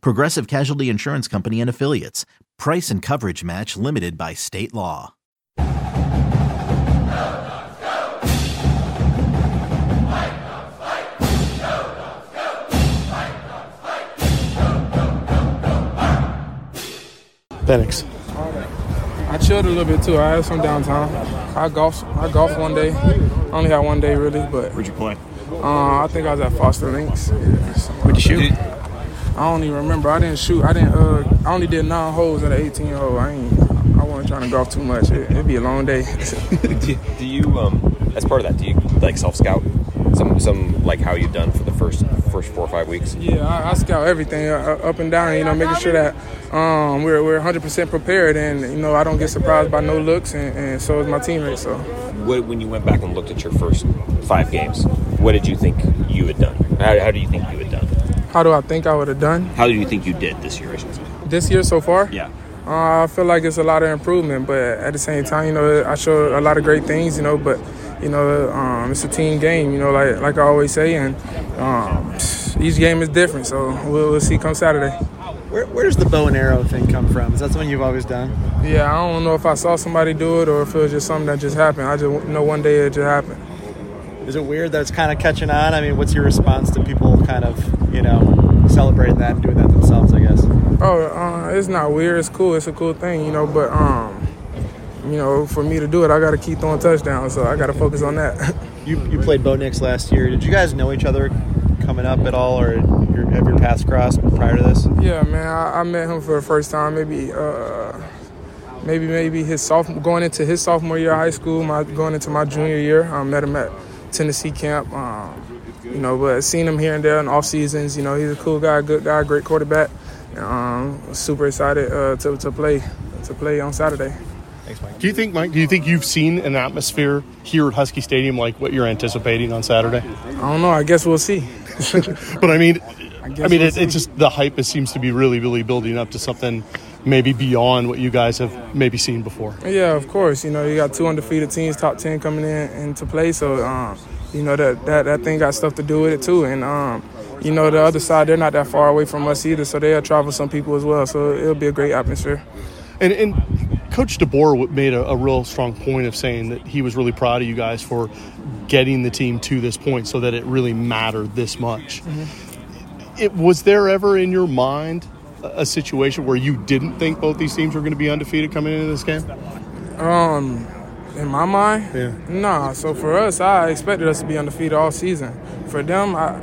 Progressive Casualty Insurance Company and Affiliates. Price and coverage match limited by state law. Penix. I chilled a little bit too. I had some downtime. I golfed. I golfed one day. I only had one day really, but Where'd you play? uh, I think I was at Foster Links. Yeah, so- Where'd you shoot? I don't even remember. I didn't shoot. I didn't. Uh, I only did nine holes at an 18 hole. I ain't. I wasn't trying to golf too much. It, it'd be a long day. do, do you um as part of that do you like self scout some some like how you've done for the first first four or five weeks yeah, I, I scout everything uh, up and down. You know, making sure that um, we're we're 100% prepared, and you know, I don't get surprised by no looks, and, and so is my teammates. So. what, when you went back and looked at your first five games what did you think you had done how, how do you think you had done How do I think I would have done how do you think you did this year I this year so far? yeah Uh, I feel like it's a lot of improvement, but at the same time, you know, I show a lot of great things, you know, but you know, um, it's a team game, you know, like like I always say, and um, each game is different. So we'll, we'll see come Saturday. Where, where does the bow and arrow thing come from? Is that something you've always done? Yeah, I don't know if I saw somebody do it or if it was just something that just happened. I just know one day it just happened. Is it weird that it's kind of catching on? I mean, what's your response to people kind of, you know, celebrating that and doing that themselves, I guess? Oh, uh, it's not weird. It's cool. It's a cool thing, you know. But um, you know, for me to do it, I got to keep throwing touchdowns. So I got to focus on that. You, you played Bo Nix last year. Did you guys know each other coming up at all, or your, have your paths crossed prior to this? Yeah, man, I, I met him for the first time, maybe, uh, maybe, maybe his sophomore, going into his sophomore year of high school, my going into my junior year. I met him at Tennessee camp. Um, you know, but seen him here and there in off seasons. You know, he's a cool guy, good guy, great quarterback. Um, super excited uh, to to play to play on Saturday. Thanks, Mike. Do you think, Mike? Do you think you've seen an atmosphere here at Husky Stadium like what you're anticipating on Saturday? I don't know. I guess we'll see. But I mean, I, guess mean, we'll it, see. it just the hype is, seems to be really, really building up to something maybe beyond what you guys have maybe seen before. Yeah, of course. You know, you got two undefeated teams, top ten coming in into play. So, um, you know that, that that thing got stuff to do with it too. And um, you know, the other side, they're not that far away from us either, so they'll travel some people as well. So it'll be a great atmosphere. And, and Coach DeBoer made a, a real strong point of saying that he was really proud of you guys for getting the team to this point, so that it really mattered this much. It was there ever in your mind a, a situation where you didn't think both these teams were going to be undefeated coming into this game? Um, in my mind, Yeah. nah. So for us, I expected us to be undefeated all season. For them, I.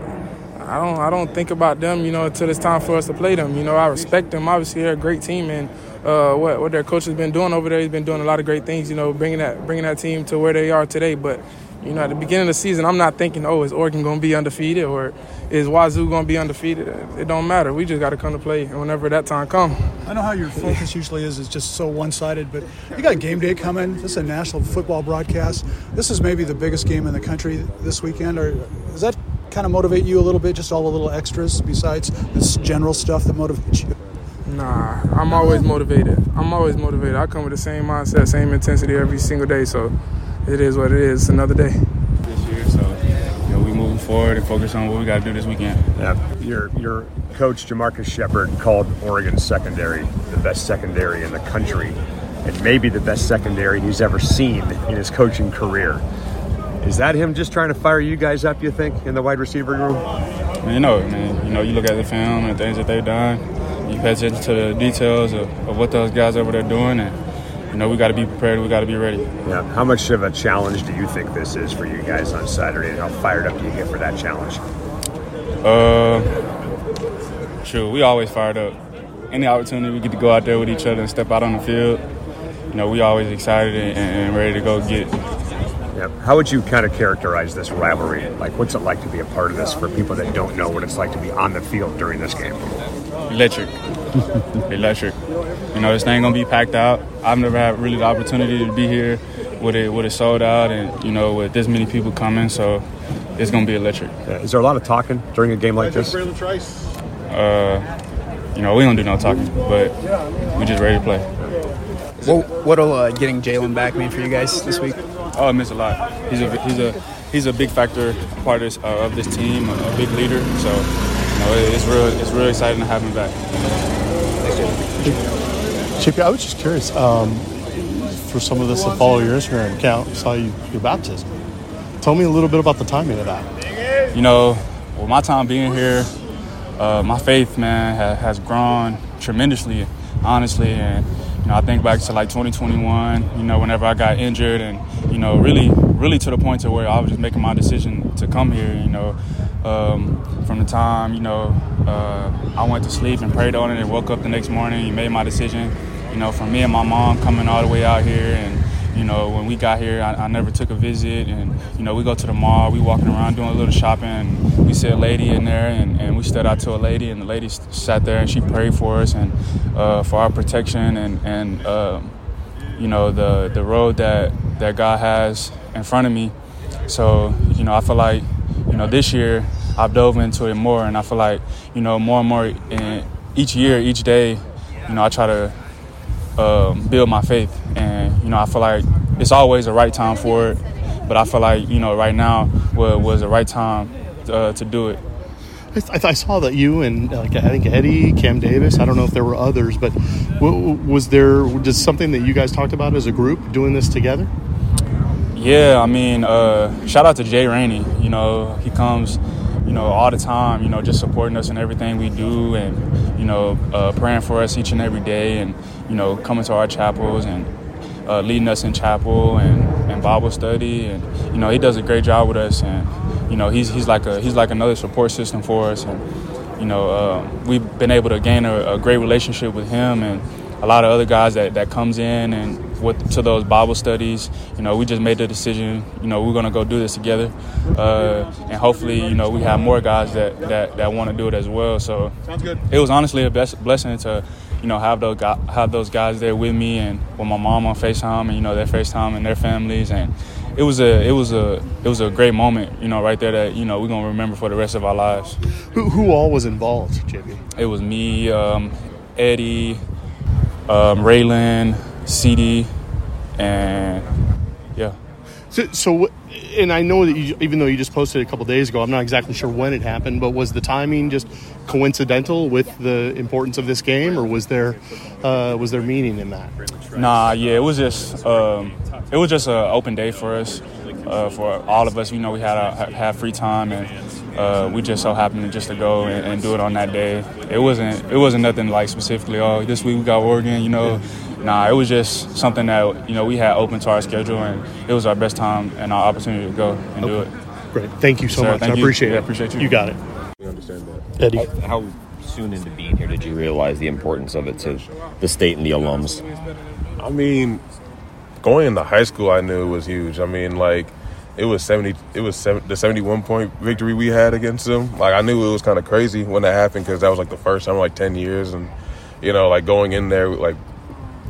I don't. I don't think about them, you know, until it's time for us to play them. You know, I respect them. Obviously, they're a great team, and uh, what what their coach has been doing over there, he's been doing a lot of great things. You know, bringing that bringing that team to where they are today. But you know, at the beginning of the season, I'm not thinking, oh, is Oregon going to be undefeated or is Wazoo going to be undefeated? It don't matter. We just got to come to play and whenever that time comes. I know how your focus usually is, it's just so one sided, but you got game day coming. This is a national football broadcast. This is maybe the biggest game in the country this weekend. Or does that kind of motivate you a little bit, just all the little extras besides this general stuff that motivates you? Nah, I'm always motivated. I'm always motivated. I come with the same mindset, same intensity every single day. So it is what it is. It's another day. this year. So, you know, we moving forward and focus on what we got to do this weekend. Yeah, your your coach Jamarcus Shepard called Oregon secondary the best secondary in the country, and maybe the best secondary he's ever seen in his coaching career. Is that him just trying to fire you guys up? You think in the wide receiver room? And you know, man, you know, you look at the film and things that they've done. You pay attention to the details of, of what those guys over there doing, and you know, we got to be prepared. We got to be ready. Yeah. How much of a challenge do you think this is for you guys on Saturday, and how fired up do you get for that challenge? Uh, true. we always fired up. Any opportunity we get to go out there with each other and step out on the field, you know, we always excited and, and ready to go get. Yeah. How would you kind of characterize this rivalry? Like, what's it like to be a part of this for people that don't know what it's like to be on the field during this game? Electric. electric. You know, this thing gonna be packed out. I've never had really the opportunity to be here with it with it sold out, and you know, with this many people coming, so it's gonna be electric. Yeah. Is there a lot of talking during a game like this? Uh, you know, we don't do no talking, but we just ready to play. What what'll uh, getting Jalen back mean for you guys this week? Oh, it means a lot. He's a he's a he's a big factor, part of this, uh, of this team, a, a, big leader. So, you know, it, it's real it's real exciting to have him back. Chippy, I was just curious. Um, for some of us to follow your Instagram account, saw you your baptism. Tell me a little bit about the timing of that. You know, with my time being here, uh, my faith, man, ha- has grown tremendously, honestly, and you know, I think back to like 2021, you know, whenever I got injured and, you know, really, really to the point to where I was just making my decision to come here, you know, um, from the time, you know, uh, I went to sleep and prayed on it and woke up the next morning and made my decision, you know, from me and my mom coming all the way out here and, you know, when we got here, I, I, never took a visit, and you know, we go to the mall, we walking around doing a little shopping, and we see a lady in there, and, and we stood out to a lady, and the lady sat there and she prayed for us and uh, for our protection, and and uh, you know, the the road that that God has in front of me. So you know, I feel like you know this year I've dove into it more, and I feel like you know more and more in each year, each day, you know, I try to um, build my faith. And, you know, I feel like it's always the right time for it. But I feel like, you know, right now was, was the right time uh, to do it. I, I, saw that you and like I think Eddie, Cam Davis. I don't know if there were others, but was there just something that you guys talked about as a group doing this together? Yeah, I mean, uh, shout out to Jay Rainey. You know, he comes, you know, all the time. You know, just supporting us in everything we do, and you know, uh, praying for us each and every day, and you know, coming to our chapels and uh, leading us in chapel and, and Bible study, and you know, he does a great job with us, and you know, he's he's like a he's like another support system for us, and you know, uh, we've been able to gain a, a, great relationship with him and a lot of other guys that, that comes in and with to those Bible studies. You know, we just made the decision. You know, we're gonna go do this together, uh, and hopefully, you know, we have more guys that that, that want to do it as well. So sounds good. It was honestly a best blessing to you know, have those guys, have those guys there with me, and with my mom on Facetime, and you know, their Facetime and their families, and it was a it was a it was a great moment, you know, right there that you know we're gonna remember for the rest of our lives. Who, who all was involved, JB? It was me, um, Eddie, um, Raylan, CD, and yeah. So, so, and I know that you, even though you just posted a couple days ago, I'm not exactly sure when it happened, but was the timing just coincidental with the importance of this game, or was there uh, was there meaning in that? Nah, yeah, it was just um, it was just an open day for us, uh, for all of us. You know, we had a, had free time, and uh, we just so happened just to go and, and, do it on that day. It wasn't it wasn't nothing like specifically. Oh, this week we got Oregon. You know, nah, it was just something that you know we had open to our schedule, and it was our best time and our opportunity to go and okay. do it. Great, thank you so Sir, much. I appreciate you. it. Yeah, appreciate you. You got it. We understand that. Eddie, how, how soon into being here did you realize the importance of it to the state and the alums? I mean, going into high school, I knew it was huge. I mean, like it was seventy. It was 70, the seventy-one point victory we had against them. Like I knew it was kind of crazy when that happened because that was like the first time in like ten years, and you know, like going in there like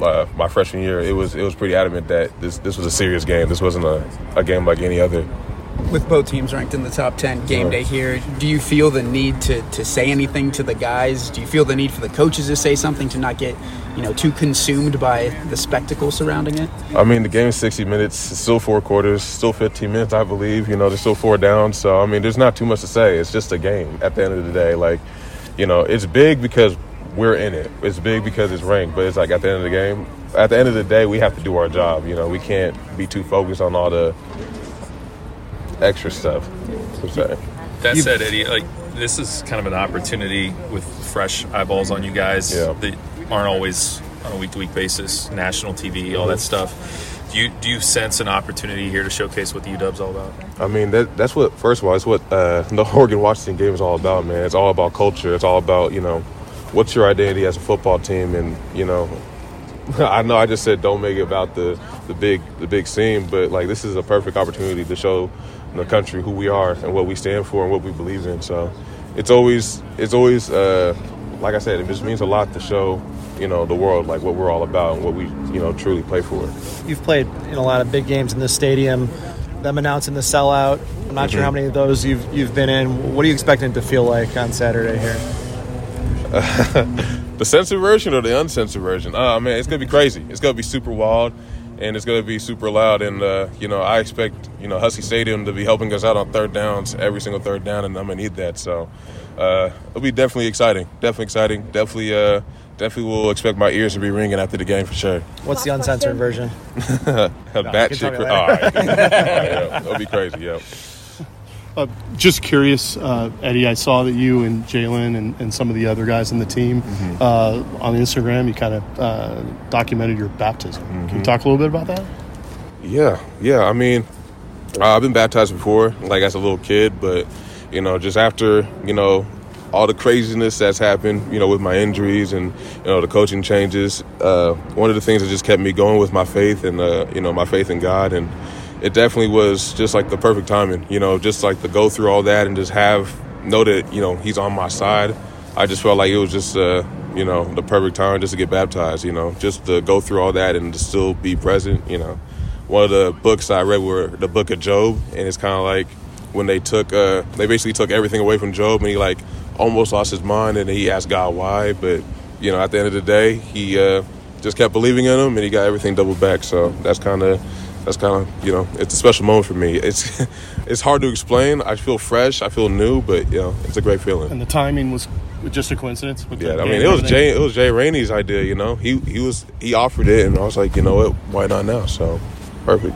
uh, my freshman year, it was it was pretty adamant that this this was a serious game. This wasn't a, a game like any other. With both teams ranked in the top ten game day here, do you feel the need to, to say anything to the guys? Do you feel the need for the coaches to say something to not get you know too consumed by the spectacle surrounding it? I mean, the game is sixty minutes. It's still four quarters. Still fifteen minutes, I believe. You know, there's still four down. So I mean, there's not too much to say. It's just a game at the end of the day. Like, you know, it's big because we're in it. It's big because it's ranked, but it's like at the end of the game, at the end of the day, we have to do our job. You know, we can't be too focused on all the extra stuff. That said, Eddie, like this is kind of an opportunity with fresh eyeballs on you guys yeah. that aren't always on a week to week basis, national TV, all that stuff. Do you do you sense an opportunity here to showcase what the UW's all about? I mean, that that's what first of all, it's what uh, the Oregon Washington game is all about, man. It's all about culture. It's all about you know what's your identity as a football team, and you know, I know I just said don't make it about the the big the big scene, but like this is a perfect opportunity to show the country who we are and what we stand for and what we believe in. So it's always it's always uh, like I said, it just means a lot to show, you know, the world like what we're all about and what we, you know, truly play for. You've played in a lot of big games in this stadium. Them announcing the sellout. I'm not sure Mhm. how many of those you've you've been in. What are you expecting it to feel like on Saturday here? the censored version or the uncensored version? Oh man, it's gonna be crazy. It's gonna be super wild, and it's gonna be super loud. And uh, you know, I expect you know Husky Stadium to be helping us out on third downs every single third down, and I'm gonna need that. So uh, it'll be definitely exciting. Definitely exciting. Definitely. Uh, Definitely will expect my ears to be ringing after the game for sure. What's the uncensored version? a you bat can shit. tell me All later. right. All right, yeah. It'll be crazy. Yeah. Uh, just curious, uh, Eddie. I saw that you and Jalen and, and some of the other guys in the team uh, on Instagram. You kind of uh, documented your baptism. Can you talk a little bit about that? Yeah, yeah. I mean, uh, I've been baptized before, like as a little kid, but you know, just after you know all the craziness that's happened, you know, with my injuries and you know the coaching changes. Uh, one of the things that just kept me going with my faith and uh, you know my faith in God, and it definitely was just like the perfect timing. You know, just like to go through all that and just have know that you know He's on my side. I just felt like it was just uh, you know the perfect time just to get baptized. You know, just to go through all that and to still be present. You know one of the books I read were the book of Job, and it's kind of like when they took, uh, they basically took everything away from Job, and he like almost lost his mind, and he asked God why, but you know, at the end of the day, he uh, just kept believing in him, and he got everything doubled back. So that's kind of, that's kind of, you know, it's a special moment for me. It's, it's hard to explain. I feel fresh, I feel new, but you know, it's a great feeling. And the timing was just a coincidence. With Yeah, I mean, it was? Jay. It was Jay Rainey's idea. You know, he he was he offered it, and I was like, you know what? Why not now? So, perfect.